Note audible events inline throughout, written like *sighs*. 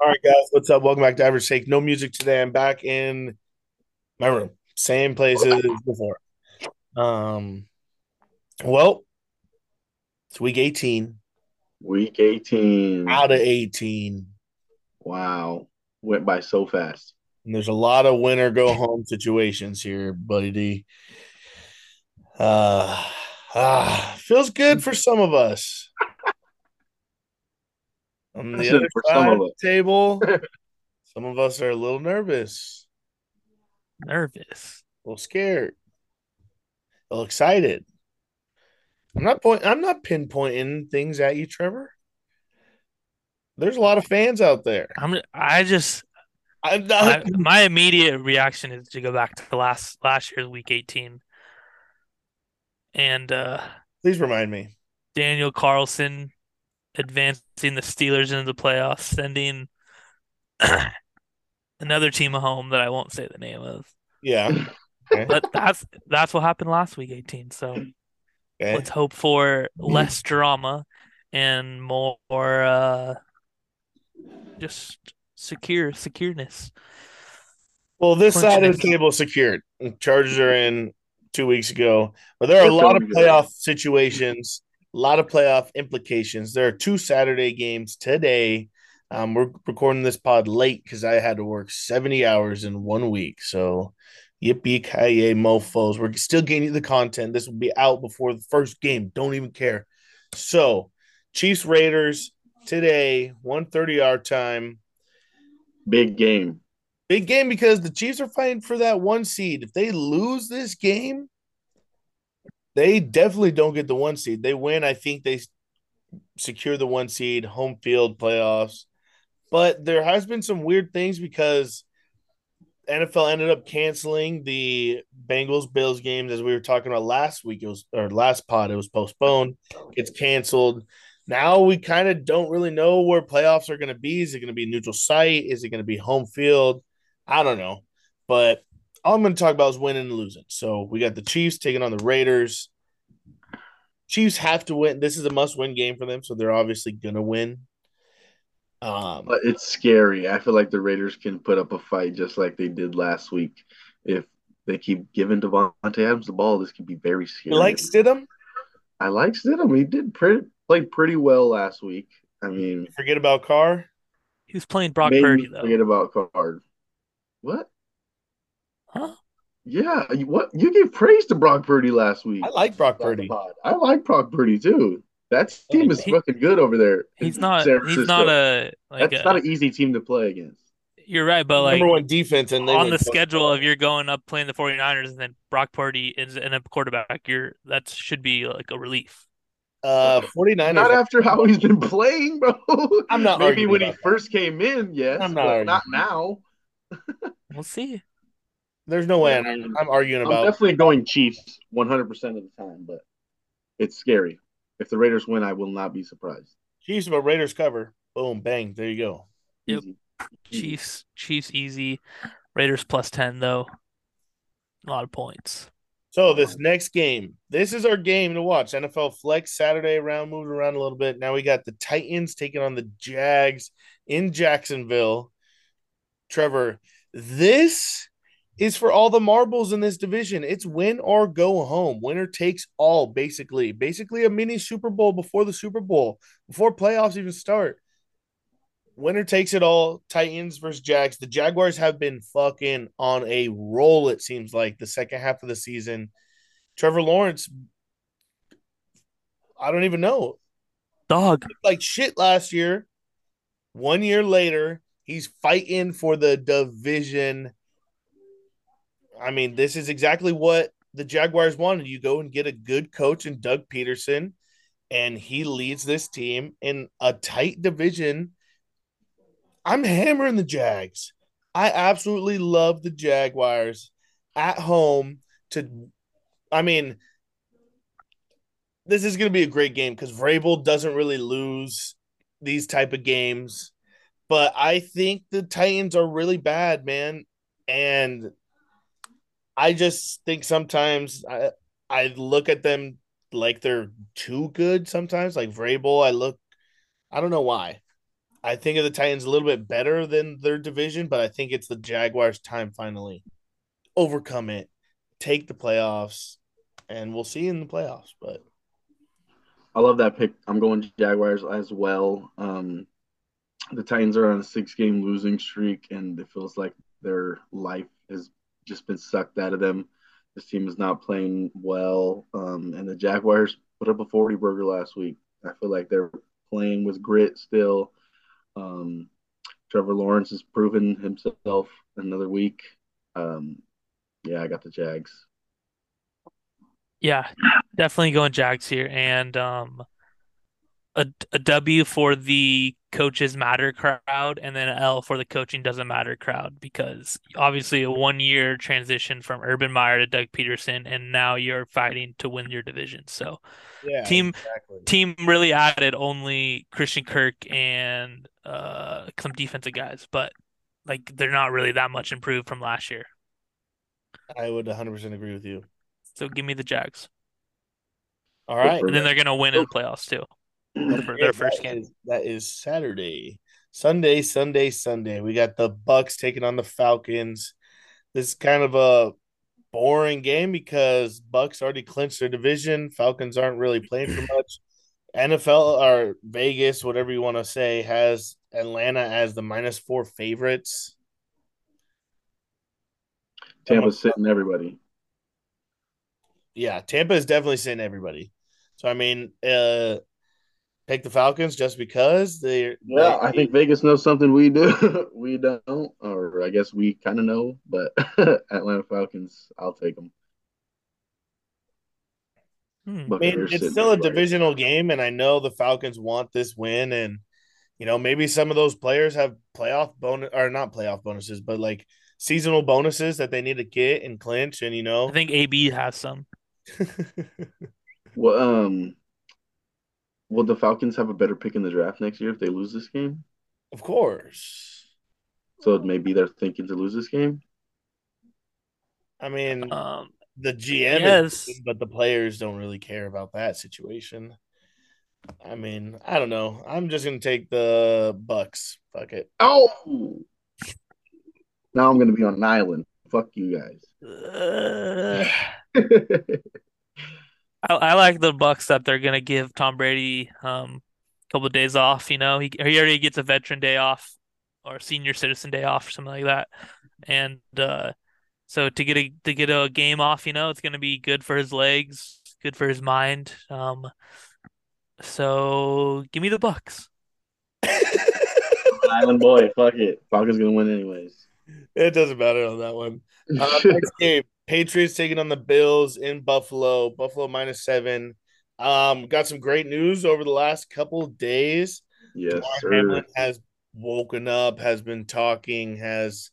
All right, guys, what's up? Welcome back to Average Take. No music today. I'm back in my room, same place as before. Um, well, it's week 18 Week 18. out of 18, Wow. Went by so fast. and there's a lot of winner go home situations here, buddy D. Uh, ah, feels good for some of us. On the other for side some of of the table, *laughs* some of us are a little nervous. Nervous. a little scared, a little excited. I'm not point. I'm not pinpointing things at you, Trevor. There's a lot of fans out there. I'm. I just. I'm I, *laughs* not. my immediate reaction is to go back to last last year's week 18, and uh, please remind me. Daniel Carlson advancing the Steelers into the playoffs, sending *clears throat* another team home that I won't say the name of. Yeah. Okay. But that's that's what happened last week 18. So okay. let's hope for less drama and more uh, just secure secureness. Well, this side of the table is secured. Chargers are in two weeks ago, but there are a lot of playoff situations, a lot of playoff implications. There are two Saturday games today. Um, we're recording this pod late because I had to work 70 hours in one week. So, yippee ki mofos. We're still getting the content. This will be out before the first game. Don't even care. So, Chiefs Raiders today, 1:30 our time. Big game. Big game because the Chiefs are fighting for that one seed. If they lose this game, they definitely don't get the one seed. They win, I think they secure the one seed, home field playoffs. But there has been some weird things because NFL ended up canceling the Bengals Bills games as we were talking about last week. It was or last pod, it was postponed. It's canceled. Now we kind of don't really know where playoffs are going to be. Is it going to be neutral site? Is it going to be home field? I don't know. But all I'm going to talk about is winning and losing. So we got the Chiefs taking on the Raiders. Chiefs have to win. This is a must-win game for them, so they're obviously going to win. Um, But it's scary. I feel like the Raiders can put up a fight just like they did last week. If they keep giving Davante Adams the ball, this could be very scary. you like Stidham? I like Stidham. He did pretty played pretty well last week. I mean, Forget about Carr. He was playing Brock made Purdy though. forget about Carr. What? Huh? Yeah, you- what you gave praise to Brock Purdy last week. I like Brock Purdy. I like Brock Purdy too. That team is He- fucking good over there. He's not. He's not a like. That's A, not an easy team to play against. you're right, but like Number one defense, and on the schedule of you're going up playing the 49ers and then Brock Purdy is in a quarterback, you're that should be like a relief. uh *laughs* 49ers. Not after how he's been playing, bro. I'm not Maybe when he that. first came in, yes, I'm not but not now. *laughs* We'll see. There's no way Yeah, I'm. I'm arguing I'm about. definitely going Chiefs 100% of the time, but it's scary. If the Raiders win, I will not be surprised. Chiefs, but Raiders cover. Boom, bang. There you go. Yep. Easy. Easy. Chiefs, Chiefs easy. Raiders plus 10 though. A lot of points. So this next game, this is our game to watch. NFL Flex Saturday round, moving around a little bit. Now we got the Titans taking on the Jags in Jacksonville. Trevor, this is for all the marbles in this division. It's win or go home. Winner takes all, basically. Basically, a mini Super Bowl before the Super Bowl, before playoffs even start. Winner takes it all. Titans versus Jags. The Jaguars have been fucking on a roll, it seems like, the second half of the season. Trevor Lawrence, I don't even know. Dog. Like shit last year. One year later, he's fighting for the division. I mean, this is exactly what the Jaguars wanted. You go and get a good coach in Doug Pederson, and he leads this team in a tight division. I'm hammering the Jags. I absolutely love the Jaguars at home to I mean this is going to be a great game cuz Vrabel doesn't really lose these type of games, but I think the Titans are really bad, man, and I just think sometimes I I look at them like they're too good sometimes like Vrabel I look I don't know why. I think of the Titans a little bit better than their division, but I think it's the Jaguars' time finally. Overcome it, take the playoffs, and we'll see in the playoffs. But I love that pick. I'm going Jaguars as well. Um, the Titans are on a six game losing streak, and it feels like their life has just been sucked out of them. This team is not playing well. Um, and the Jaguars put up a 40 burger last week. I feel like they're playing with grit still. Um, Trevor Lawrence has proven himself another week. Um, yeah, I got the Jags. Yeah, definitely going Jags here. And um, a, a W for the coaches matter crowd and then an L for the coaching doesn't matter crowd because obviously a one year transition from Urban Meyer to Doug Pederson and now you're fighting to win your division. So yeah, team exactly. team really added only Christian Kirk and uh some defensive guys, but like they're not really that much improved from last year. I would 100% agree with you. So give me the Jags. All right. And then they're going to win in the playoffs too. For their first game. is- that is Saturday. Sunday, Sunday, Sunday. We got the Bucks taking on the Falcons. This is kind of a boring game because Bucks already clinched their division. Falcons aren't really playing for much. NFL or Vegas, whatever you want to say, has Atlanta as the minus four favorites. Tampa's sitting everybody. Yeah, Tampa is definitely sitting everybody. So I mean, uh pick the Falcons just because they Yeah, I think Vegas knows something we do. *laughs* we don't, or I guess we kind of know, but *laughs* Atlanta Falcons, I'll take them. Hmm. I mean, it's still a everybody. divisional game, and I know the Falcons want this win, and you know maybe some of those players have playoff bonus or not playoff bonuses, but like seasonal bonuses that they need to get and clinch, and you know I think AB has some. *laughs* Well, um, will the Falcons have a better pick in the draft next year if they lose this game? of course. So maybe they're thinking to lose this game. I mean, Um, the GM, yes. is, but the players don't really care about that situation. I mean, I don't know. I'm just gonna take the Bucks. Fuck it. Oh, now I'm gonna be on an island. Fuck you guys. *sighs* uh, *laughs* I, I like the Bucks that they're gonna give Tom Brady um a couple of days off. You know, he he already gets a veteran day off or senior citizen day off or something like that, and uh, so to get a to get a game off, you know, it's gonna be good for his legs, good for his mind. Um, so give me the Bucks. *laughs* island boy. Fuck it. Falcons gonna win anyways. It doesn't matter on that one. Uh, next *laughs* game, Patriots taking on the Bills in Buffalo. Buffalo minus seven. Um, got some great news over the last couple days. yes. Hamlin has woken up, has been talking, has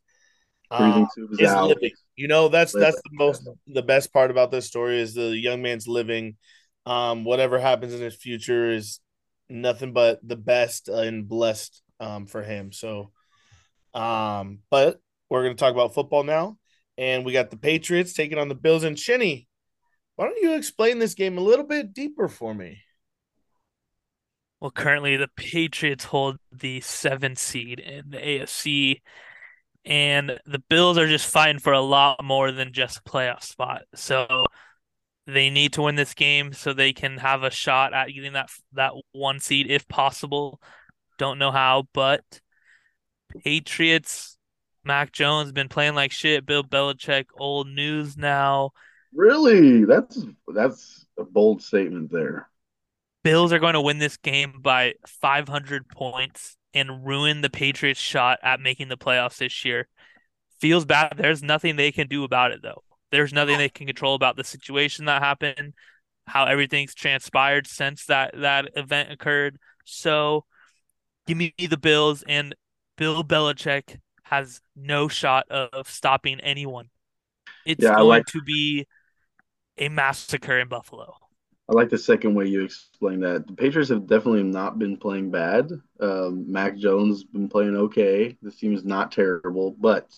um, is out. living. You know, that's Living. that's the most the best part about this story is the young man's living. Um, whatever happens in his future is nothing but the best and blessed um for him. So, um, but we're gonna talk about football now, and we got the Patriots taking on the Bills and Shinny. Why don't you explain this game a little bit deeper for me? Well, currently the Patriots hold the seventh seed in the AFC, and the Bills are just fighting for a lot more than just a playoff spot. So they need to win this game so they can have a shot at getting that that one seed if possible. Don't know how, but Patriots, Mac Jones been playing like shit. Bill Belichick, old news now. Really? That's that's a bold statement there. Bills are going to win this game by 500 points and ruin the Patriots' shot at making the playoffs this year. Feels bad. There's nothing they can do about it, though. There's nothing they can control about the situation that happened, how everything's transpired since that that event occurred. So, give me the Bills, and Bill Belichick has no shot of stopping anyone. It's Yeah, I going like- to be a massacre in Buffalo. I like the second way you explained that. The Patriots have definitely not been playing bad. Um, Mac Jones been playing okay. This team is not terrible, but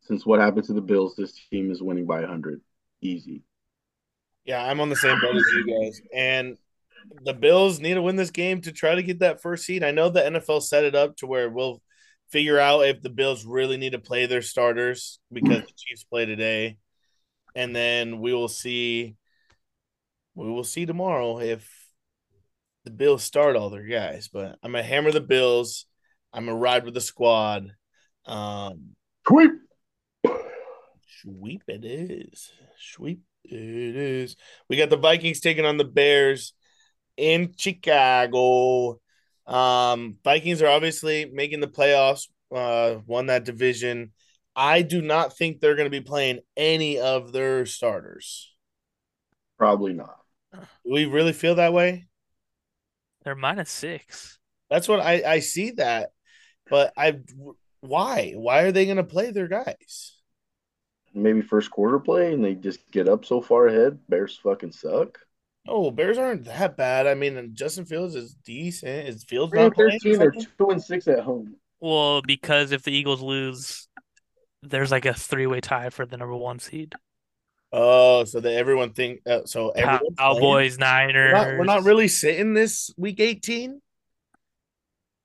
since what happened to the Bills, this team is winning by 100. Easy. Yeah, I'm on the same boat as you guys. And the Bills need to win this game to try to get that first seed. I know the NFL set it up to where we'll figure out if the Bills really need to play their starters because the Chiefs play today, and then we will see. We will see tomorrow if the Bills start all their guys. But I'm gonna hammer the Bills. I'm gonna ride with the squad. Um, Sweep. Sweep it is. Sweep it is. We got the Vikings taking on the Bears in Chicago. Um, Vikings are obviously making the playoffs, uh, won that division. I do not think they're going to be playing any of their starters. Probably not. Do we really feel that way? They're minus six. That's what I, I see that. But I why? Why are they going to play their guys? Maybe first quarter play and they just get up so far ahead. Bears fucking suck. Oh, Bears aren't that bad. I mean, Justin Fields is decent. Is Fields not playing? thirteen. They're two and six at home. Well, because if the Eagles lose, there's like a three-way tie for the number one seed. Oh, so that everyone think uh, so. Everyone's playing? Cowboys, We're Niners. not, we're not really sitting this week eighteen.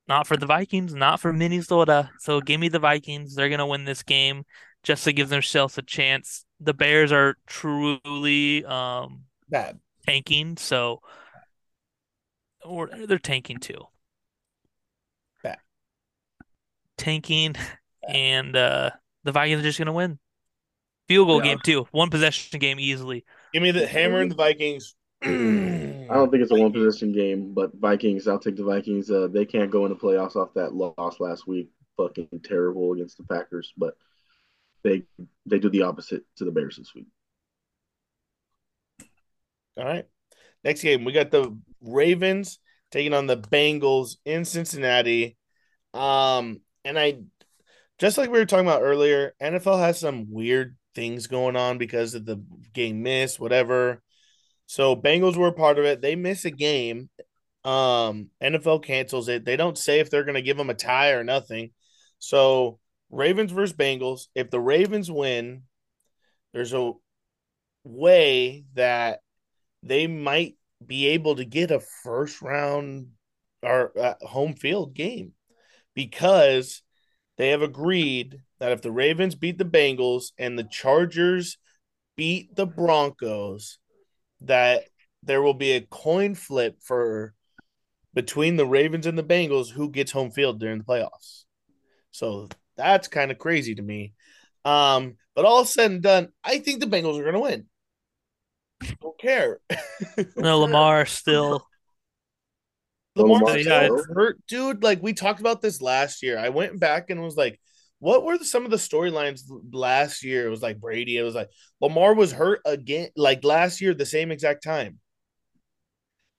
Not for the Vikings, not for Minnesota. So give me the Vikings. They're gonna win this game just to give themselves a chance. The Bears are truly um Bad. Tanking, so or they're tanking too. Bad. Tanking and uh the Vikings are just gonna win. Field goal Yeah. game too. One possession game easily. Give me the hammer and the Vikings. I don't think it's a one possession game, but Vikings. I'll take the Vikings. Uh, they can't go into playoffs off that loss last week. Fucking terrible against the Packers, but they they do the opposite to the Bears this week. All right. Next game, we got the Ravens taking on the Bengals in Cincinnati. Um, and I just like we were talking about earlier, NFL has some weird things going on because of the game miss, whatever. So Bengals were a part of it. They miss a game. Um, NFL cancels it. They don't say if they're going to give them a tie or nothing. So Ravens versus Bengals. If the Ravens win, there's a way that they might be able to get a first round or uh, home field game because they have agreed that if the Ravens beat the Bengals and the Chargers beat the Broncos, that there will be a coin flip for between the Ravens and the Bengals who gets home field during the playoffs. So that's kind of crazy to me. Um, but all said and done, I think the Bengals are going to win. Don't care. *laughs* No, Lamar still *laughs* Lamar Lamar Yeah, still hurt, dude. Like we talked about this last year. I went back and was like, what were the, some of the storylines last year? It was like Brady. It was like Lamar was hurt again, like last year, the same exact time.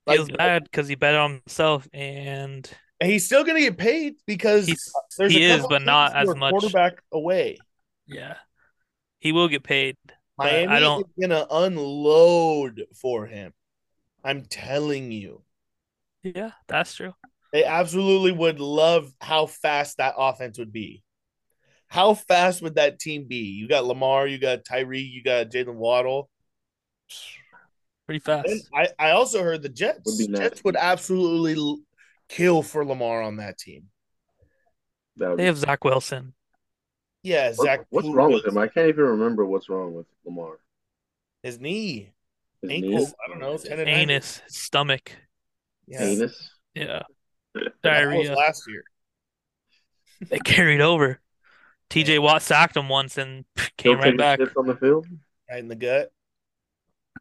Like feels bad because he bet on himself and and he's still gonna get paid because he's there's he a is, but not as much. Quarterback away. Yeah, he will get paid. But Miami I don't. is gonna unload for him. I'm telling you. Yeah, that's true. They absolutely would love how fast that offense would be. How fast would that team be? You got Lamar, you got Tyree, you got Jalen Waddle. Pretty And fast. I, I also heard the Jets. Would be Jets would absolutely kill for Lamar on that team. That would They have Zach Wilson. Yeah, What- Zach. what's wrong with him? I can't even remember what's wrong with Lamar. His knee, His ankle. knees? I don't know. His Tendonitis. Anus, stomach. Yeah, Anus. Yeah, *laughs* that was diarrhea. last year. They carried over. *laughs* TJ Watt sacked him once and *laughs* Still came right back. shits on the field. Right in the gut.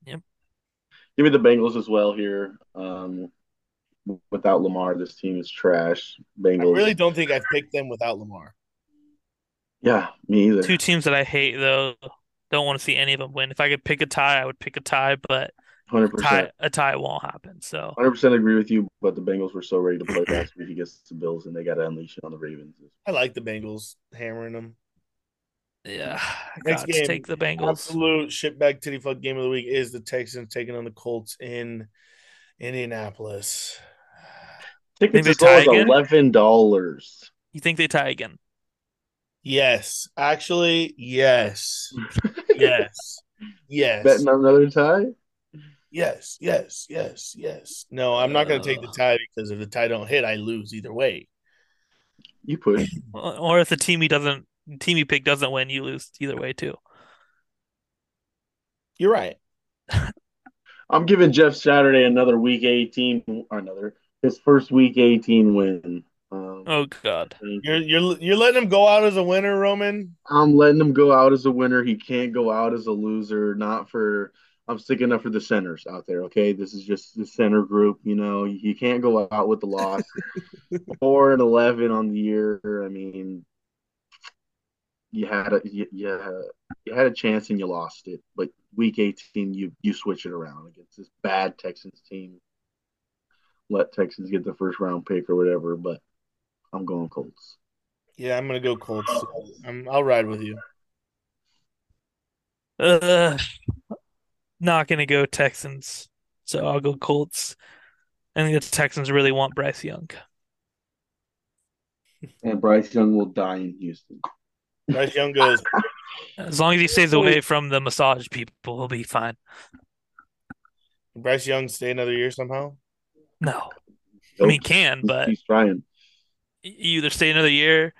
Yep. Give me the Bengals as well here. Um, without Lamar, this team is trash. Bengals. I Bengals. really don't think I've picked them without Lamar. Yeah, me either. Two teams that I hate though. Don't want to see any of them win. If I could pick a tie, I would pick a tie, but Hundred a tie a tie won't happen. So Hundred percent agree with you. But the Bengals were so ready to play last week against the Bills, and they got to unleash it on the Ravens. I like the Bengals hammering them. yeah, Next got game, take the Bengals. Absolute shitbag titty fuck game of the week is the Texans taking on the Colts in Indianapolis. Tickets they as low as tie again? eleven dollars. You think they tie again? Yes, actually, yes, yes, *laughs* yes, Betting on another tie. Yes, yes, yes, yes. No, I'm not going to take the Uh. tie because if the tie don't hit, I lose either way. You push. *laughs* Or if the team he doesn't team you pick doesn't win, you lose either way too. You're right. *laughs* I'm giving Jeff Saturday another week 18 or another his first week 18 win. Um, Oh God. You're you're you're letting him go out as a winner, Roman. I'm letting him go out as a winner. He can't go out as a loser. Not for I'm sticking up for the centers out there. Okay, this is just the center group. You know, he can't go out with the loss. *laughs* Four and eleven on the year. I mean, you had a you, you, had, you had a chance and you lost it. But week 18, you you switch it around against this bad Texans team. Let Texans get the first round pick or whatever. But I'm going Colts. Yeah, I'm gonna go Colts. I'm, I'll ride with you. Uh, not gonna go Texans, so I'll go Colts. I think the Texans really want Bryce Young. And Bryce Young will die in Houston. Bryce Young goes. As long as he stays away from the massage people, he'll be fine. Bryce Young stay another year somehow. No, I mean can, but he's trying. You either stay another year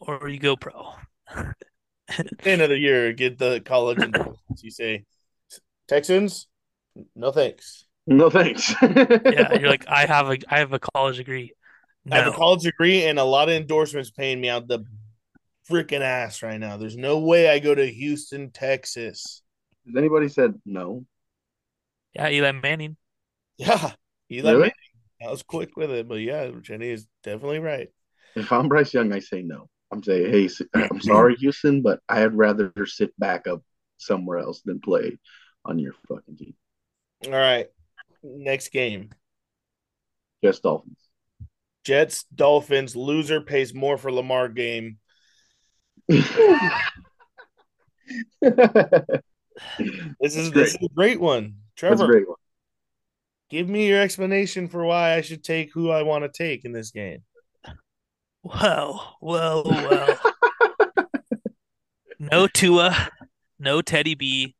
or you go pro. *laughs* Stay another year, get the college endorsements. *clears throat* You say Texans, no thanks. No thanks. *laughs* Yeah, you're like, I have a I have a college degree. I have a college degree and a lot of endorsements paying me out the freaking ass right now. There's no way I go to Houston, Texas. Has anybody said no? Yeah, Eli Manning. Yeah, Eli Really? Manning. I was quick with it, but yeah, Jenny is definitely right. If I'm Bryce Young, I say no. I'm saying, hey, I'm sorry, *clears throat* Houston, but I'd rather sit back up somewhere else than play on your fucking team. All right, next game: Just Dolphins. Jets, Dolphins. Loser pays more for Lamar game. *laughs* This is this is a great one, a Trevor. great one. Give me your explanation for why I should take who I want to take in this game. Well, well, well. *laughs* No Tua, no Teddy B.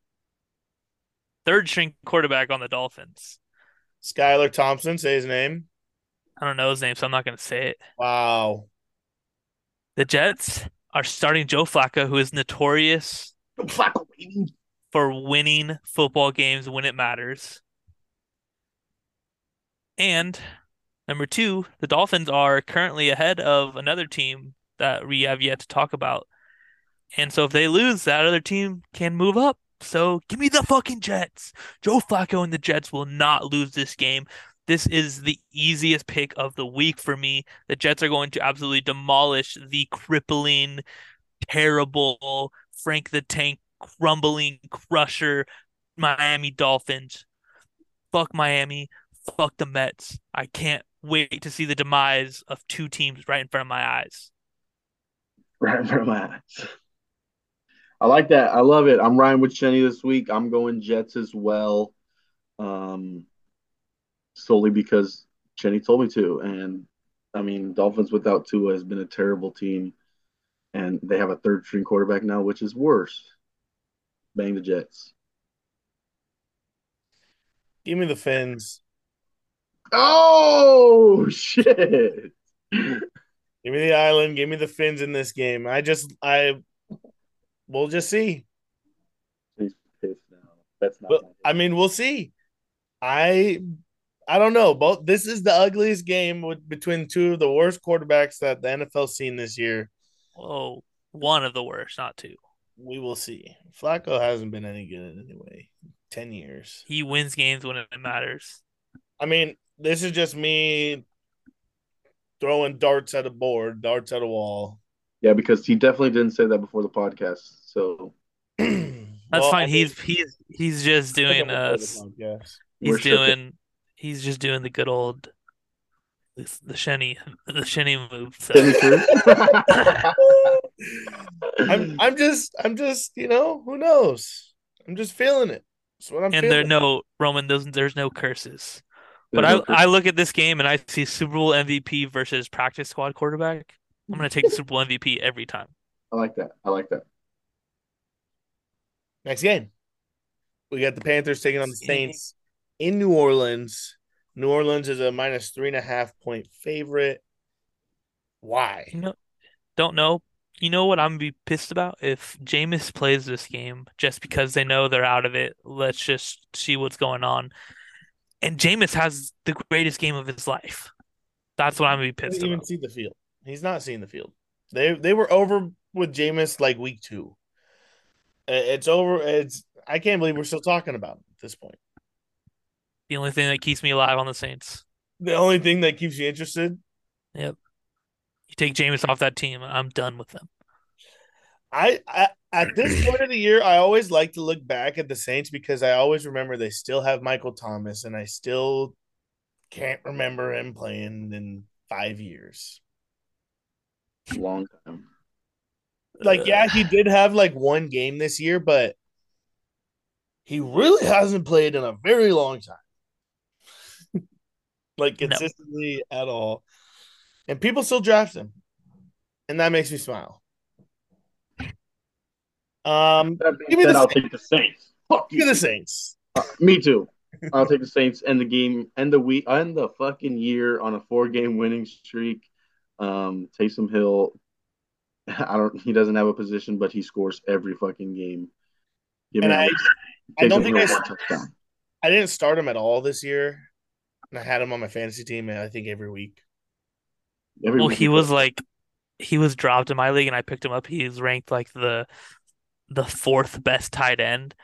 Third string quarterback on the Dolphins. Skylar Thompson, say his name. I don't know his name, so I'm not going to say it. Wow. The Jets are starting Joe Flacco, who is notorious Flacco, baby. for winning football games when it matters. And number two, the Dolphins are currently ahead of another team that we have yet to talk about. And so if they lose, that other team can move up. So give me the fucking Jets. Joe Flacco and the Jets will not lose this game. This is the easiest pick of the week for me. The Jets are going to absolutely demolish the crippling, terrible Frank the Tank crumbling crusher Miami Dolphins. Fuck Miami. Fuck the Mets. I can't wait to see the demise of two teams right in front of my eyes. Right in front of my eyes. I like that. I love it. I'm riding with Chenny this week. I'm going Jets as well. Um, solely because Chenny told me to. And I mean, Dolphins without Tua has been a terrible team. And they have a third string quarterback now, which is worse. Bang the Jets. Give me the Fins. Oh shit. Give me the island. Give me the Fins in this game. I just I we'll just see. He's pissed now. That's not Well, my I mean, we'll see. I I don't know. Both this is the ugliest game with, between two of the worst quarterbacks that the NFL's seen this year. Oh, one of the worst, not two. We will see. Flacco hasn't been any good anyway. Ten years. He wins games when it matters. I mean, this is just me throwing darts at a board, darts at a wall. Yeah, because he definitely didn't say that before the podcast. So *clears throat* That's fine. He's he's he's just doing uh he's We're shook. doing he's just doing the good old the, the Shenny *laughs* the Shenny move. So. *laughs* *laughs* I'm I'm just I'm just you know who knows. I'm just feeling it. That's what I'm and there no Roman. There's there's no curses. But I I look at this game and I see Super Bowl MVP versus practice squad quarterback. I'm gonna take the Super Bowl MVP every time. I like that. I like that. Next game. We got the Panthers taking on the Saints in New Orleans. New Orleans is a minus three and a half point favorite. Why? You know, don't know. You know what I'm gonna be pissed about? If Jameis plays this game just because they know they're out of it, let's just see what's going on. And Jameis has the greatest game of his life. That's what I'm gonna be He pissed doesn't even about. see the field. He's not seeing the field. They they were over with Jameis like week two. It's over. It's I can't believe we're still talking about it at this point. The only thing that keeps me alive on the Saints. The only thing that keeps you interested, Yep. You take Jameis off that team, I'm done with them. I, I at this *clears throat* point of the year, I always like to look back at the Saints because I always remember they still have Michael Thomas, and I still can't remember him playing in five years. Long time. Like, yeah, he did have like one game this year, but he really hasn't played in a very long time. *laughs* like No. consistently at all. And people still draft him. And that makes me smile. Um That Give me the I'll Saints. take the Saints. Fuck give me you. the Saints. Me too. I'll take the Saints and the game and the week and the fucking year on a four game winning streak. Um, Taysom Hill, *laughs* I don't. He doesn't have a position, but he scores every fucking game. Give And me I- I don't think Hill I- touchdown. I didn't start him at all this year. And I had him on my fantasy team, I think every week. Every Well, week he was like he was dropped in my league and I picked him up. He's ranked like the the fourth best tight end.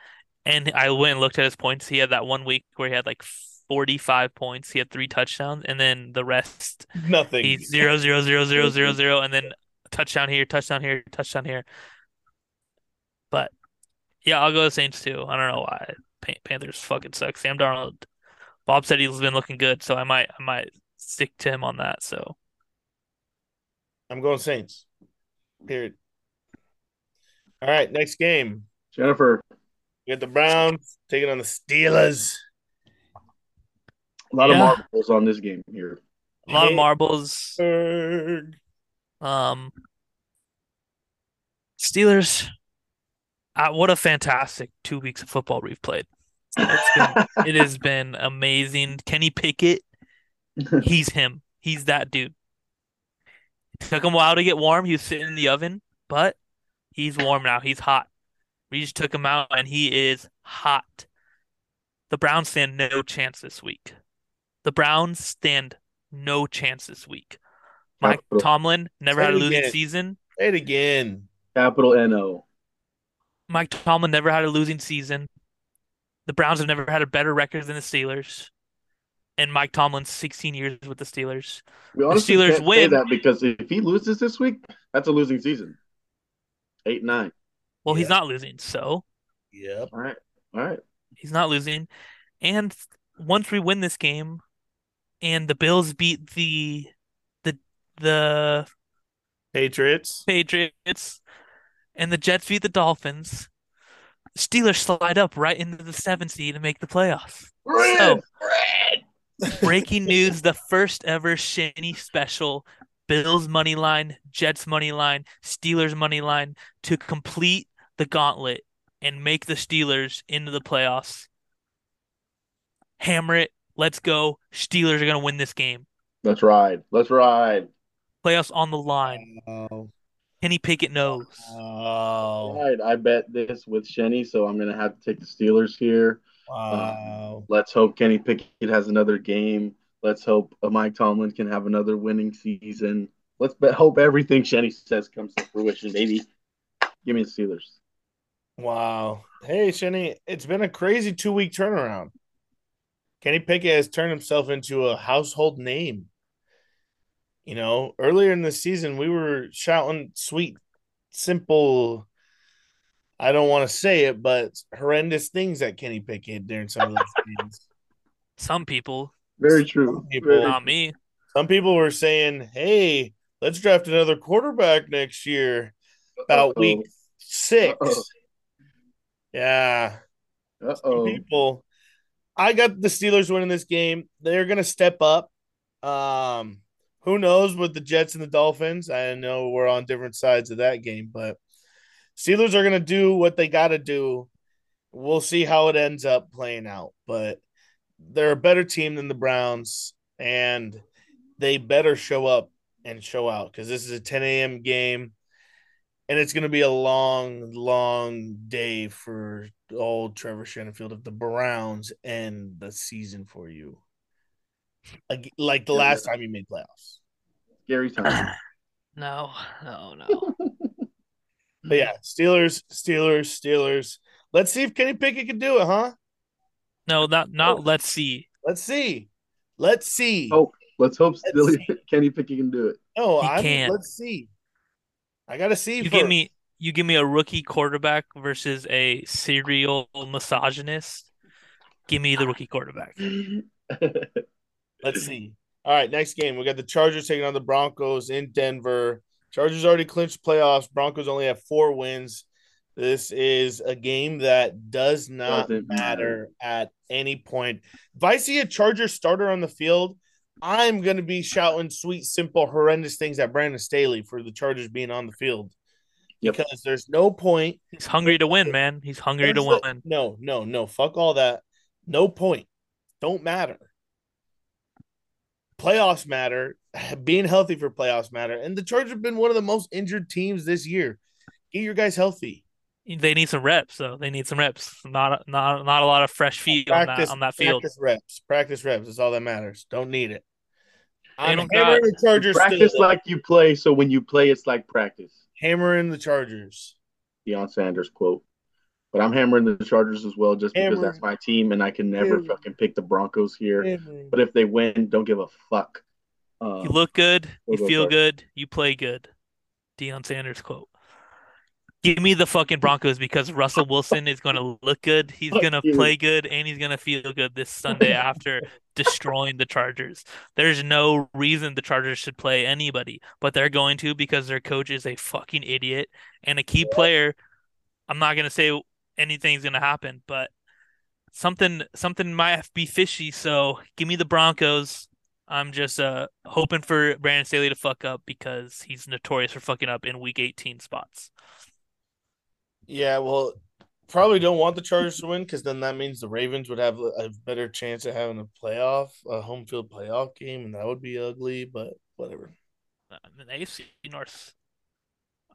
And I went and looked at his points. He had that one week where he had like 45 points. He had three touchdowns, and then the rest Nothing. he's zero zero zero zero zero zero, and then touchdown here, touchdown here, touchdown here. But yeah, I'll go with Saints too. I don't know why Pan- Panthers fucking suck. Sam Darnold. Bob said he's been looking good, so I might I might stick to him on that. So I'm going Saints. Period. All right, next game. Jennifer. We got the Browns taking on the Steelers. A lot of marbles on this game here. a lot of marbles. Um, Steelers. Uh, what a fantastic two weeks of football we've played. It's been, *laughs* it has been amazing. Kenny Pickett, *laughs* he's him. He's that dude. It took him a while to get warm. He was sitting in the oven, but he's warm now. He's hot. We just took him out, and he is hot. The Browns stand no chance this week. The Browns stand no chance this week. Mike Capital. Tomlin never Say had a losing again. season. Say it again. Capital N O. Mike Tomlin never had a losing season. The Browns have never had a better record than the Steelers. And Mike Tomlin's 16 years with the Steelers. We honestly Steelers can't say win. that because if he loses this week, that's a losing season. Eight nine. Well, he's not losing, so Yep. All right. All right. he's not losing. And once we win this game and the Bills beat the the the Patriots. Patriots and the Jets beat the Dolphins, Steelers slide up right into the seven seed and make the playoffs. So, breaking news: the first ever Shanny special, Bills money line, Jets money line, Steelers money line to complete the gauntlet and make the Steelers into the playoffs. Hammer it. Let's go. Steelers are gonna win this game. Let's ride. Let's ride. Playoffs on the line. Oh. Kenny Pickett knows. Oh. Right. I bet this with Shenny, so I'm gonna have to take the Steelers here. Wow. Uh, let's hope Kenny Pickett has another game. Let's hope uh, Mike Tomlin can have another winning season. Let's bet, hope everything Shenny says comes to fruition, baby. Give me the Steelers. Wow. Hey, Shenny, it's been a crazy two week turnaround. Kenny Pickett has turned himself into a household name. You know, earlier in the season, we were shouting sweet, simple, I don't want to say it, but horrendous things at Kenny Pickett during some of those *laughs* games. Some people, Very true. Some people- Very not me. Some people were saying, hey, let's draft another quarterback next year, about Uh-oh. week 6 Uh-oh. Yeah. Uh-oh. people. I got the Steelers winning this game. They're gonna step up. Um, who knows with the Jets and the Dolphins? I know we're on different sides of that game, but Steelers are gonna do what they gotta do we'll see how it ends up playing out. But they're a better team than the Browns, and they better show up and show out because this is a 10 a.m. game, and it's going to be a long, long day for old Trevor Shanfield if the Browns end the season for you, like, like the last time you made playoffs. Scary time. *clears throat* No, no, no. *laughs* But yeah, Steelers, Steelers, Steelers. Let's see if Kenny Pickett can do it, huh? No, not not. Oh. Let's see. Let's see. Let's see. Oh, let's hope Let's Billy see. *laughs* Kenny Pickett can do it. no, he I'm, can't. let's see. I gotta see. You first. give me you give me a rookie quarterback versus a serial misogynist. Give me the rookie quarterback. *laughs* Let's see. All right, next game. We got the Chargers taking on the Broncos in Denver. Chargers already clinched playoffs. Broncos only have four wins. This is a game that does not matter matter. at any point. If I see a Charger starter on the field, I'm going to be shouting sweet, simple, horrendous things at Brandon Staley for the Chargers being on the field. Yep. Because there's no point He's hungry to win, man. He's hungry to There's the- win. No, no, no. Fuck all that. No point. Don't matter. Playoffs matter. *laughs* Being healthy for playoffs matter. And the Chargers have been one of the most injured teams this year. Get your guys healthy. They need some reps, though. They need some reps. Not not not a lot of fresh feet on that on that field. Practice reps. Practice reps. That's all that matters. Don't need it. I'm don't hammering the Chargers. practice still. like you play, so when you play, it's like practice. hammering the Chargers. Deion Sanders quote. But I'm hammering the Chargers as well, just because that's my team, and I can never Hammering. fucking pick the Broncos here. Hammering. But if they win, don't give a fuck. Um, You look good. You We'll go feel Chargers. good. You play good. Deion Sanders quote. Give me the fucking Broncos because Russell Wilson is going to look good. He's going to play good and he's going to feel good this Sunday *laughs* after destroying the Chargers. There's no reason the Chargers should play anybody, but they're going to because their coach is a fucking idiot and a key player. I'm not going to say anything's going to happen, but something something might be fishy. So give me the Broncos. I'm just uh hoping for Brandon Staley to fuck up because he's notorious for fucking up in week 18 spots. Yeah, well, probably don't want the Chargers to win because then that means the Ravens would have a better chance of having a playoff, a home field playoff game, and that would be ugly. But whatever. Uh, in the AFC North,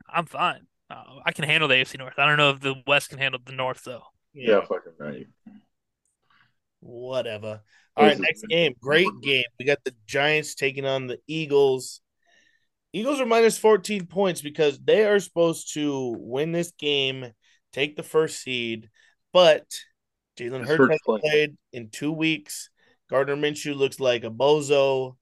I'm fine. Uh, I can handle the AFC North. I don't know if the West can handle the North though. yeah, fucking right. whatever. All right, next game. Great game. We got the Giants taking on the Eagles. Eagles are minus 14 points because they are supposed to win this game, take the first seed, but Jalen His Hurts hasn't play. played in two weeks. Gardner Minshew looks like a bozo.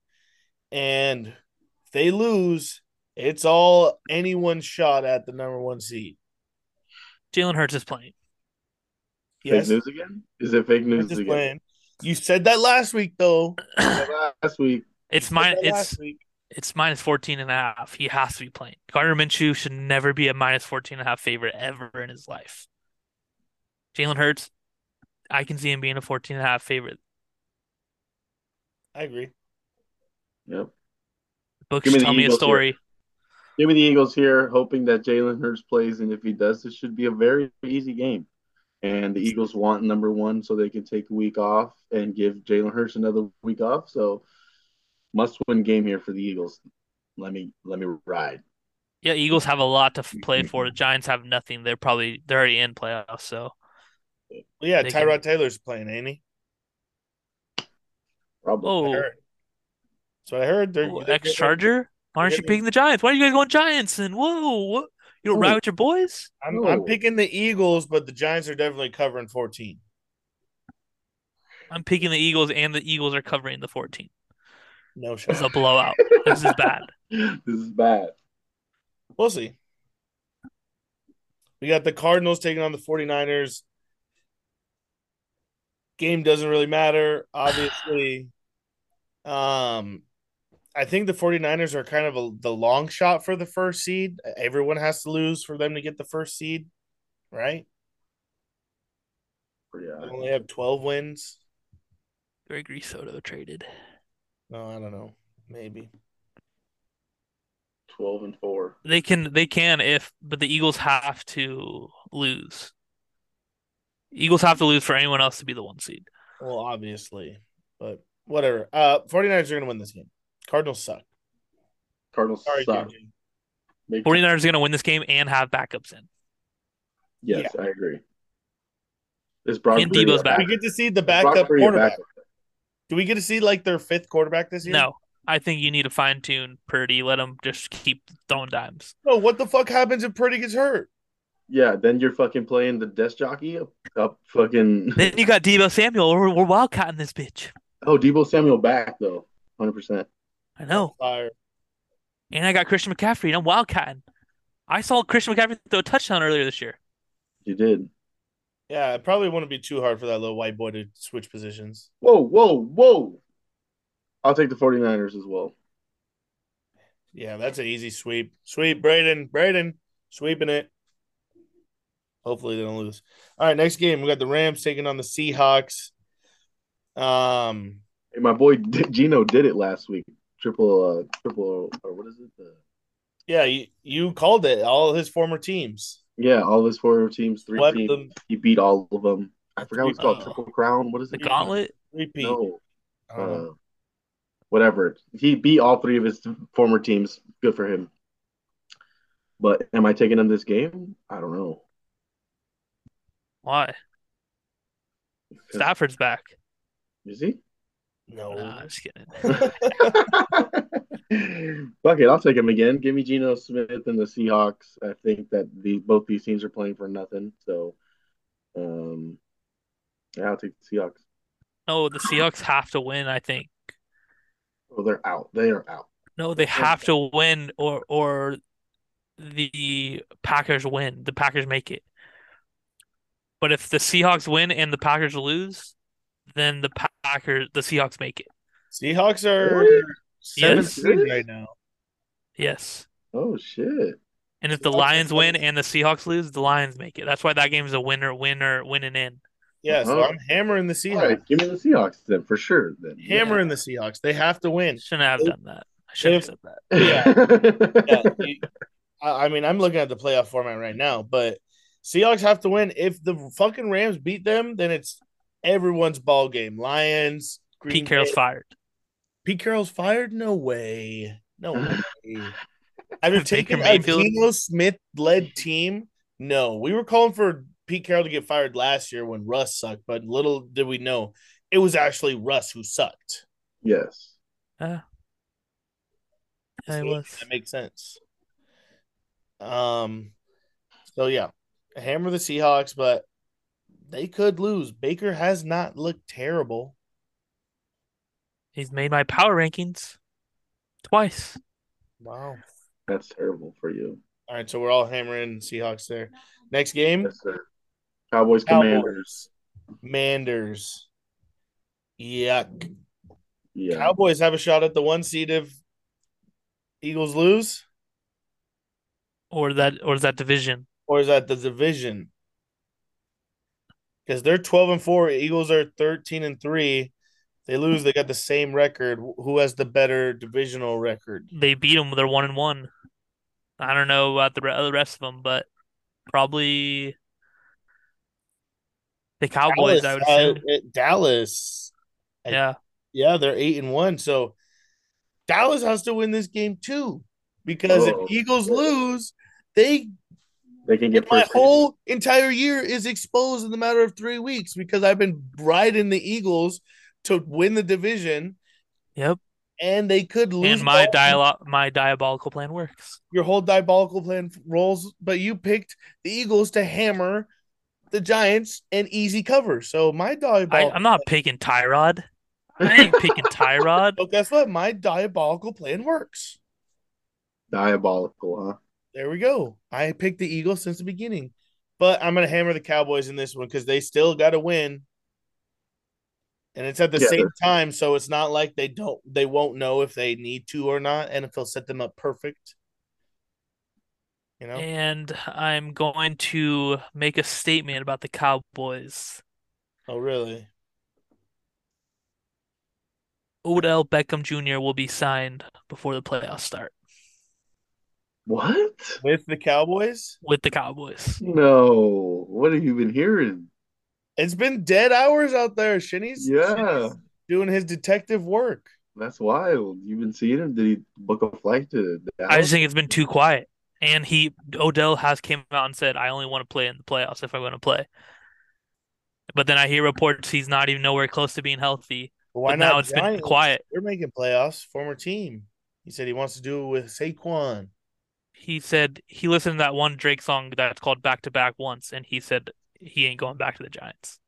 And if they lose, it's all anyone's shot at the number one seed. Jalen Hurts is playing. Yes, Fake news again? Is it fake news again? playing. You said that last week, though. *coughs* Last week, It's You said mine. It's last week. It's minus 14 and a half. He has to be playing. Gardner Minshew should never be a minus 14 and a half favorite ever in his life. Jalen Hurts, I can see him being a 14 and a half favorite. I agree. yep. Books Give me the tell me a Eagles here. story. Give me the Eagles here, hoping that Jalen Hurts plays, and if he does, this should be a very easy game. And the Eagles want number one so they can take a week off and give Jalen Hurts another week off. So must win game here for the Eagles. Let me let me ride. Yeah, Eagles have a lot to mm-hmm. play for. The Giants have nothing. They're probably they're already in playoffs. So Well, yeah, They can- Tyrod Taylor's playing, ain't he? Probably. Oh. I oh, heard. That's what I heard. They're, oh, they're- ex Charger. Why aren't you picking the Giants? Why are you guys going Giants? And whoa, what? You don't Oh. ride with your boys? I'm, I'm picking the Eagles, but the Giants are definitely covering 14. I'm picking the Eagles, and the Eagles are covering the 14. No This is shot. a blowout. This is bad. *laughs* this is bad. We'll see. We got the Cardinals taking on the 49ers. Game doesn't really matter, obviously. Um, I think the 49ers are kind of a, the long shot for the first seed. Everyone has to lose for them to get the first seed, right? They Yeah. only have 12 wins. Greg Soto traded. No, I don't know. Maybe. Twelve and four. They can they can if but the Eagles have to lose. Eagles have to lose for anyone else to be the one seed. Well, obviously, but whatever. Uh, 49ers are going to win this game. Cardinals suck. Cardinals Sorry, suck. JJ. Big- 49ers are going to win this game and have backups in. Yes, I agree. Is Brock And Purdy Deebo's a back. We get to see the backup Purdy quarterback. backup? Do we get to see like their fifth quarterback this year? No, I think you need to fine tune Purdy. Let him just keep throwing dimes. No. What the fuck happens if Purdy gets hurt? Yeah, then you're fucking playing the desk jockey up, up fucking. *laughs* Then you got Deebo Samuel. We're, we're wildcatting this bitch. Oh, Deebo Samuel back though, hundred percent. I know. Fire. And I got Christian McCaffrey, and I'm wildcatting. I saw Christian McCaffrey throw a touchdown earlier this year. You did. Yeah, it probably wouldn't be too hard for that little white boy to switch positions. Whoa, whoa, whoa! I'll take the 49ers as well. Yeah, that's an easy sweep. Sweep, Braden. Braden, sweeping it. Hopefully they don't lose. All right, next game we got the Rams taking on the Seahawks. Um, Hey, my boy D- Geno did it last week. Triple, uh, triple, or what is it? The, yeah, you, you called it. All his former teams yeah, all of his four teams, three swept teams. them. He beat all of them. I forgot what it's called. Oh. Triple Crown. What is The it? gauntlet. Repeat. No, I uh, whatever. He beat all three of his former teams. Good for him. But am I taking him this game? I don't know. Why? Stafford's back. Is he? no. Nah, I'm just kidding. *laughs* *laughs* *laughs* Fuck it, I'll take him again. Give me Geno Smith and the Seahawks. I think that the both these teams are playing for nothing. So, um, yeah, I'll take the Seahawks. No, the Seahawks have to win, I think. Oh, they're out. They are out. No, they have to win or or the Packers win. The Packers make it. But if the Seahawks win and the Packers lose, then the Packers the Seahawks make it. Seahawks are Really? seven Yes. seed right now. Yes. Oh shit! And if the Seahawks Lions win and the Seahawks lose, the Lions make it. That's why that game is a winner, winner, winning in. Yeah, so Oh. I'm hammering the All Seahawks. right, give me the Seahawks then for sure. Then Hammering the Seahawks. They have to win. Shouldn't have done that. I should have said that. *laughs* Yeah, you- I I mean, I'm looking at the playoff format right now, but Seahawks have to win. If the fucking Rams beat them, then it's everyone's ball game. Lions, Green Pete Carroll's Bay- fired. Pete Carroll's fired? No way. No *laughs* way. After Baker taking a Mayfield? Geno Smith led team, no. We were calling for Pete Carroll to get fired last year when Russ sucked, but little did we know it was actually Russ who sucked. yes. Yeah, yeah, was. That makes sense. Um, so yeah, hammer the Seahawks, but they could lose. Baker has not looked terrible. He's made my power rankings twice. Wow. That's terrible for you. All right, so we're all hammering Seahawks there. Next game, Yes, sir. Cowboys, Commanders. Cowboys, Manders. Yuck. Yeah. Cowboys have a shot at the one seed if Eagles lose, Or that or is that division? or is that the division? Because they're twelve and four. Eagles are thirteen and three. They lose, they got the same record. Who has the better divisional record? They beat them. They're one and one. I don't know about the re- the rest of them, but probably the Cowboys. I would Dallas, uh, assume. it- Dallas. I- yeah, Yeah, they're eight and one. So Dallas has to win this game too. Because Oh. if Eagles lose, they They can get my first. whole entire year is exposed in the matter of three weeks because I've been riding the Eagles to win the division, yep. and they could lose. And my dialogue, my diabolical plan works. your whole diabolical plan rolls, but you picked the Eagles to hammer the Giants and easy cover. So my I, diabolical. I'm not picking Tyrod. I ain't picking *laughs* Tyrod. But guess what? My diabolical plan works. Diabolical, huh? There we go. I picked the Eagles since the beginning, but I'm gonna hammer the Cowboys in this one because they still got to win, and it's at the Yeah, same time. So it's not like they don't, they won't know if they need to or not, and if they'll set them up perfect. You know, And I'm going to make a statement about the Cowboys. oh really? Odell Beckham Jr. will be signed before the playoffs start What? With the Cowboys, with the Cowboys. No. What have you been hearing? It's been dead hours out there. Shinny's, Yeah. Shinny's doing his detective work. That's wild. You've been seeing him? Did he book a flight to Dallas? I just think it's been too quiet. And he Odell has came out and said, I only want to play in the playoffs if I'm going to play. But then I hear reports he's not even nowhere close to being healthy. But why But not? now it's been quiet. They're making playoffs. Former team. He said he wants to do it with Saquon. He said he listened to that one Drake song that's called Back to Back once, and he said he ain't going back to the Giants.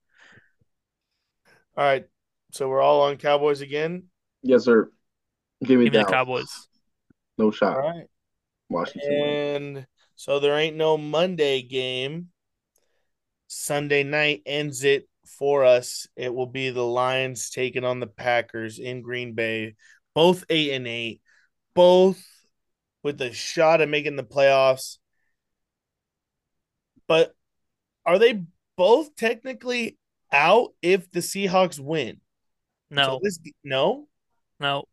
All right. So we're all on Cowboys again. Yes, sir. Give me Give me the Cowboys. No shot. All right. Washington. wins. And so there ain't no Monday game. Sunday night ends it for us. It will be the Lions taking on the Packers in Green Bay. Both eight and eight, both with a shot at making the playoffs. But are they both technically out if the Seahawks win? So No, this no. no.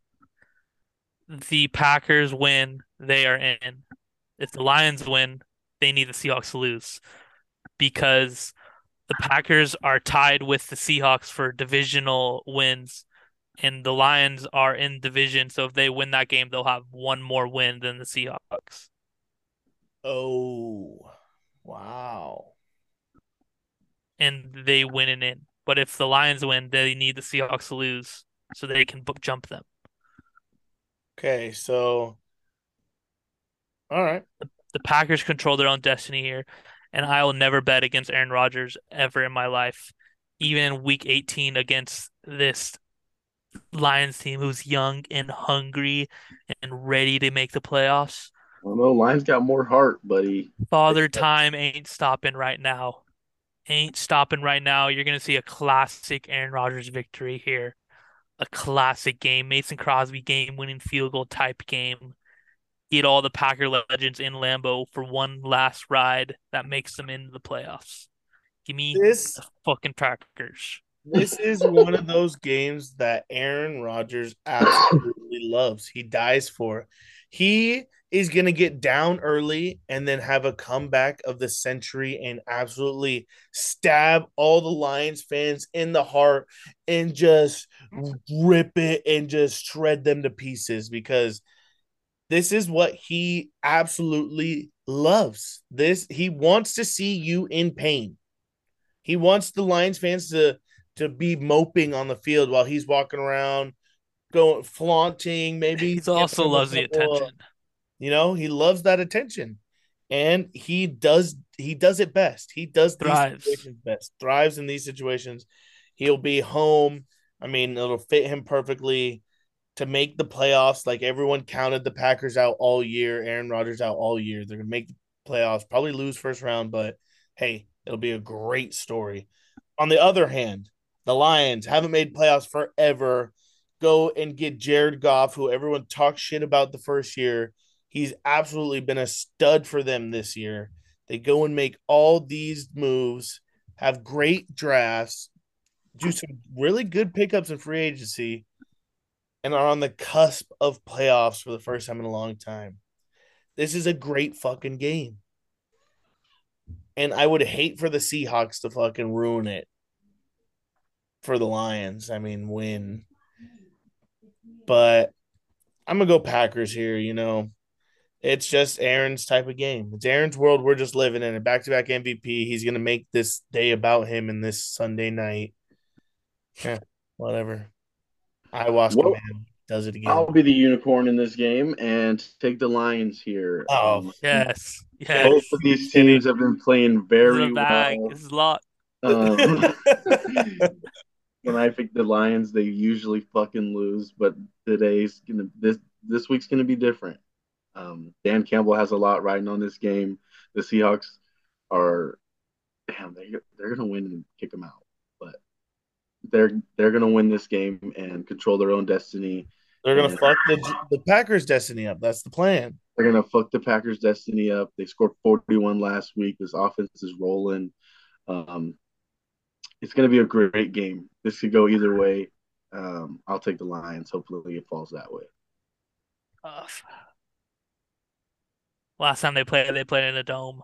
The Packers win, they are in. If the Lions win, they need the Seahawks to lose because the Packers are tied with the Seahawks for divisional wins, and the Lions are in division. So if they win that game, they'll have one more win than the Seahawks. Oh, wow. And they win and in. But if the Lions win, they need the Seahawks to lose so they can book jump them. Okay, so all right. The Packers control their own destiny here, and I will never bet against Aaron Rodgers ever in my life, even in Week 18 against this Lions team who's young and hungry and ready to make the playoffs. Well, no, Lions got more heart, buddy. Father Time ain't stopping right now. Ain't stopping right now. You're gonna see a classic Aaron Rodgers victory here. A classic game. Mason Crosby game winning field goal type game. Get all the Packer legends in Lambeau for one last ride that makes them into the playoffs. Give me This the fucking Packers. This is one of those games that Aaron Rodgers absolutely loves. He dies for. He is going to get down early and then have a comeback of the century and absolutely stab all the Lions fans in the heart and just rip it and just shred them to pieces because this is what he absolutely loves. This he wants to see you in pain. He wants the Lions fans to to be moping on the field while he's walking around, going flaunting. Maybe He also giving them a loves the of- attention. you know, he loves that attention, and he does he does it best. He does these Thrives. situations best. Thrives in these situations. He'll be home. I mean, it'll fit him perfectly to make the playoffs. Like everyone counted the Packers out all year. Aaron Rodgers out all year. They're gonna make the playoffs. Probably lose first round, but hey, it'll be a great story. On the other hand, the Lions haven't made playoffs forever. Go and get Jared Goff, who everyone talks shit about the first year. He's absolutely been a stud for them this year. They go and make all these moves, have great drafts, do some really good pickups in free agency, and are on the cusp of playoffs for the first time in a long time. This is a great fucking game. And I would hate for the Seahawks to fucking ruin it for the Lions. I mean, win. But I'm gonna go Packers here, you know. It's just Aaron's type of game. It's Aaron's world. We're just living in it. Back to back MVP. He's gonna make this day about him in this Sunday night. Yeah, whatever. Ayahuasca Well, man does it again. I'll be the unicorn in this game and take the Lions here. Oh, Um, Yes. Yes. both of these teams have been playing This is very a bag. well. This is a lot. Um, *laughs* *laughs* when I pick the Lions, they usually fucking lose, but today's gonna this this week's gonna be different. Um, Dan Campbell has a lot riding on this game. The Seahawks are damn they they're gonna win and kick them out, but they're they're gonna win this game and control their own destiny. They're gonna Yeah. fuck the the Packers' destiny up. That's the plan. They're gonna fuck the Packers' destiny up. They scored 41 last week. This offense is rolling. Um, it's gonna be a great game. This could go either way. Um, I'll take the Lions. Hopefully, it falls that way. Last time they played, they played in a dome.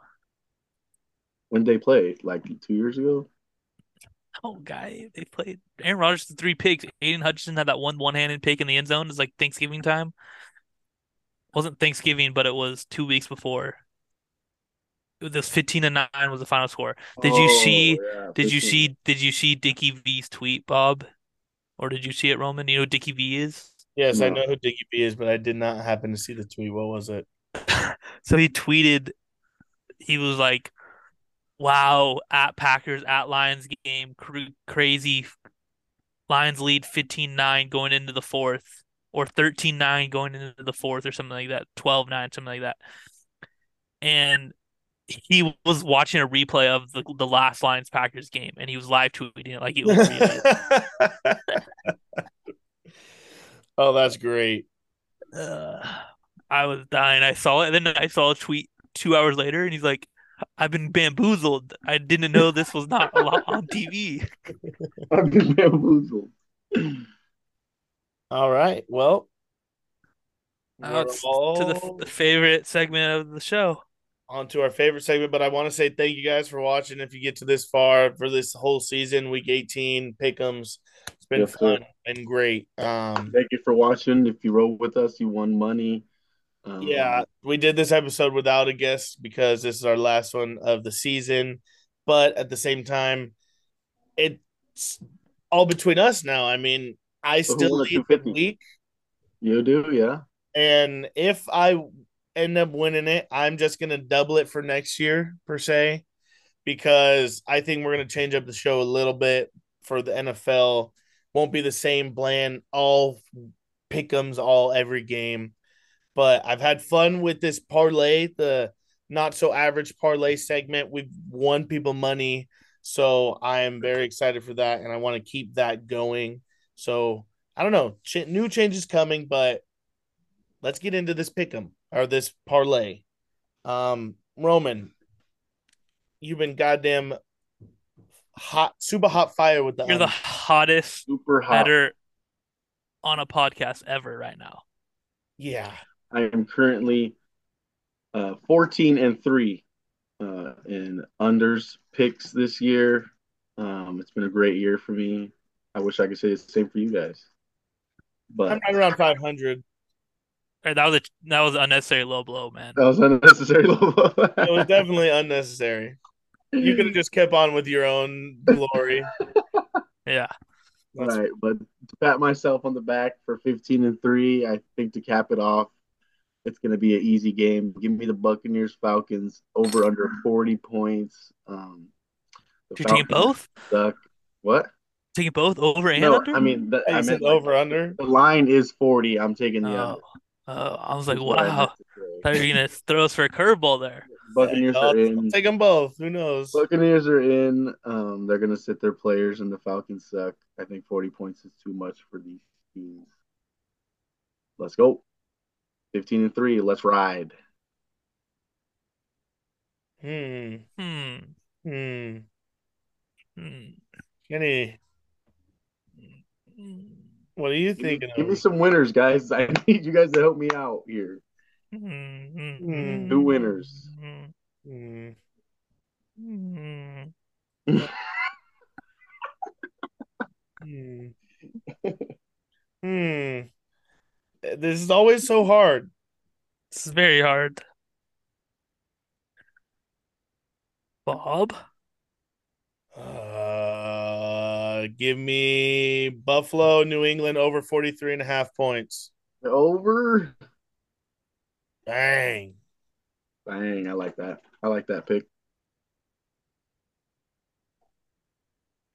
When they play, like two years ago. Oh, guy. They played Aaron Rodgers to three picks. Aidan Hutchinson had that one one-handed pick in the end zone. It's like Thanksgiving time. It wasn't Thanksgiving, but it was two weeks before. It was 15 to 9 was the final score. Did you Oh, see yeah, did you see did you see Dickie V's tweet, Bob? Or did you see it, Roman? You know who Dickie V is? Yes, I know who Dickie V is, but I did not happen to see the tweet. What was it? *laughs* So he tweeted, he was like, "Wow, at Packers at Lions game, cr- crazy. Lions lead 15-9 going into the fourth, or 13-9 going into the fourth, or something like that, 12-9, something like that." And he was watching a replay of the the last Lions Packers game, and he was live tweeting it like it was *laughs* real. *laughs* oh, that's great. Uh, I was dying. I saw it, and then I saw a tweet two hours later, and he's like, "I've been bamboozled. I didn't know this was not a lot on TV." *laughs* I've been bamboozled. All right. Well, we're to the, the favorite segment of the show. On to our favorite segment, but I want to say thank you guys for watching. If you get to this far for this whole season, week 18, pick'ems. It's been Yes, sir. fun and great. Um, Thank you for watching. If you rode with us, you won money. Um, Yeah, we did this episode without a guest because this is our last one of the season. But at the same time, it's all between us now. I mean, I still lead the week, you do, yeah. and if I end up winning it, I'm just gonna double it for next year per se, because I think we're gonna change up the show a little bit for the NFL. Won't be the same bland all pickums, all every game but I've had fun with this parlay, the not so average parlay segment. We've won people money, so I am very excited for that, and I want to keep that going. So I don't know, Ch- new changes coming, but let's get into this pick'em or this parlay. Um, Roman, you've been goddamn hot, super hot fire with the. You're the hottest Super hot. better on a podcast ever right now. yeah. I am currently uh, 14 and 3 uh, in unders picks this year. Um, it's been a great year for me. I wish I could say it's the same for you guys. But I'm right around 500. Right, that was a that was an unnecessary low blow, man. that was unnecessary. Low blow. it was definitely unnecessary. You could have just kept on with your own glory. *laughs* Yeah. That's- right, but to pat myself on the back for 15 and 3, I think to cap it off, it's going to be an easy game. Give me the Buccaneers Falcons over under 40 points. Um, the You're taking both? Suck. What? Taking both over and No, under? I mean, the, I I said meant like, over under. the line is 40. I'm taking the Oh, under. Oh, I was like, That's what I wow. meant to thought *laughs* you were gonna throw us for a curveball there. Buccaneers I'll, are in. take them both. Who knows? Buccaneers are in. Um, they're gonna sit their players, and the Falcons suck. I think 40 points is too much for these teams. Let's go. 15 and three. Let's ride. Hmm. Hmm. Hmm. Hmm. Kenny, Hmm. What are you Give me, thinking give me some winners, guys. *laughs* I need you guys to help me out here. Hmm. Hmm. Two winners. Hmm. Hmm. Hmm. Hmm. Hmm. This is always so hard. This is very hard. Bob? Uh, give me Buffalo, New England over 43 and a half points. Over. Dang. Dang, I like that. I like that pick.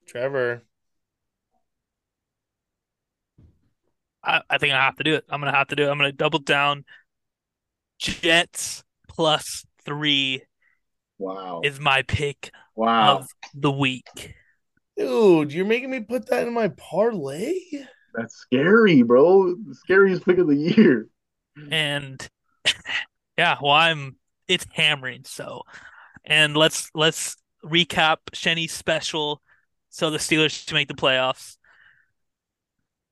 Trevor. I, I think I have to do it. I'm gonna have to do it. I'm gonna double down. Jets plus three Wow. is my pick Wow. of the week. Dude, you're making me put that in my parlay? That's scary, bro. The scariest pick of the year. And *laughs* yeah, well I'm it's hammering so. And let's let's recap Shenny's special. So the Steelers to make the playoffs.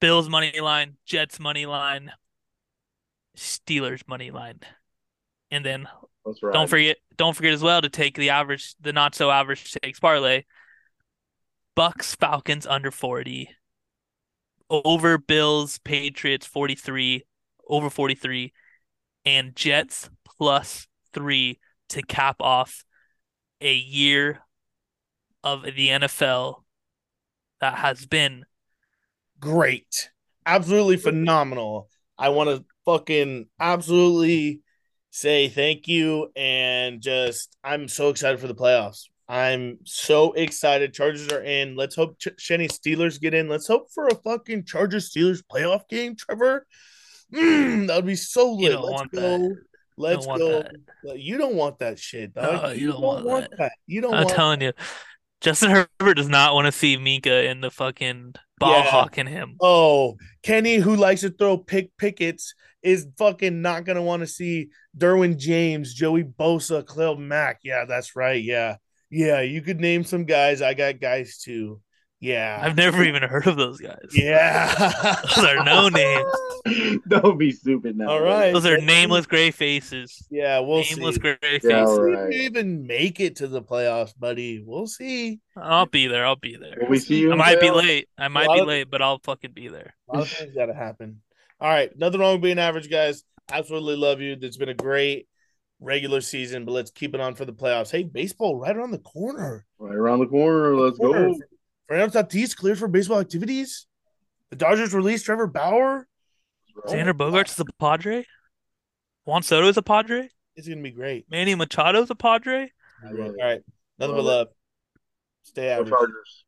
Bills money line, Jets money line, Steelers money line. And then Let's. Don't forget, don't forget as well to take the average, the not so average takes parlay. Bucks Falcons under 40. Over Bills Patriots 43, over 43, and Jets plus three to cap off a year of the NFL that has been Great. Absolutely phenomenal. I want to fucking absolutely say thank you and just I'm so excited for the playoffs. I'm so excited. Chargers are in. Let's hope Ch- Shenny Steelers get in. Let's hope for a fucking Chargers Steelers playoff game, Trevor. Mm, that would be so lit. Let's want go. that. Let's want go. that. You don't want that shit, dog. No, you don't want that. You don't I'm want telling you, Justin Herbert does not want to see Minkah in the fucking ball Yeah. hawking him. Oh, Kenny, who likes to throw pick pickets, is fucking not gonna want to see Derwin James, Joey Bosa, Khalil Mack. Yeah, that's right. Yeah, yeah. You could name some guys. I got guys too. Yeah, I've never even heard of those guys. yeah. Those are no names. *laughs* Don't be stupid now. All right. Those are nameless gray faces. Yeah, we'll nameless see. gray faces. Yeah, right. if you even make it to the playoffs, buddy. We'll see. I'll be there. I'll be there. Will we see you? I in might be late. I might be of- late, but I'll fucking be there. A lot of things got to happen. All right, nothing wrong with being average, guys. Absolutely love you. It's been a great regular season, but let's keep it on for the playoffs. Hey, baseball right around the corner. Right around the corner. Let's Corner. go. Fernando Tatis cleared for baseball activities. The Dodgers released Trevor Bauer. Xander Bogaerts is a Padre. Juan Soto is a Padre. It's gonna be great. Manny Machado is a Padre. I love All it. right, nothing but Love it. love. Stay Go average. Chargers.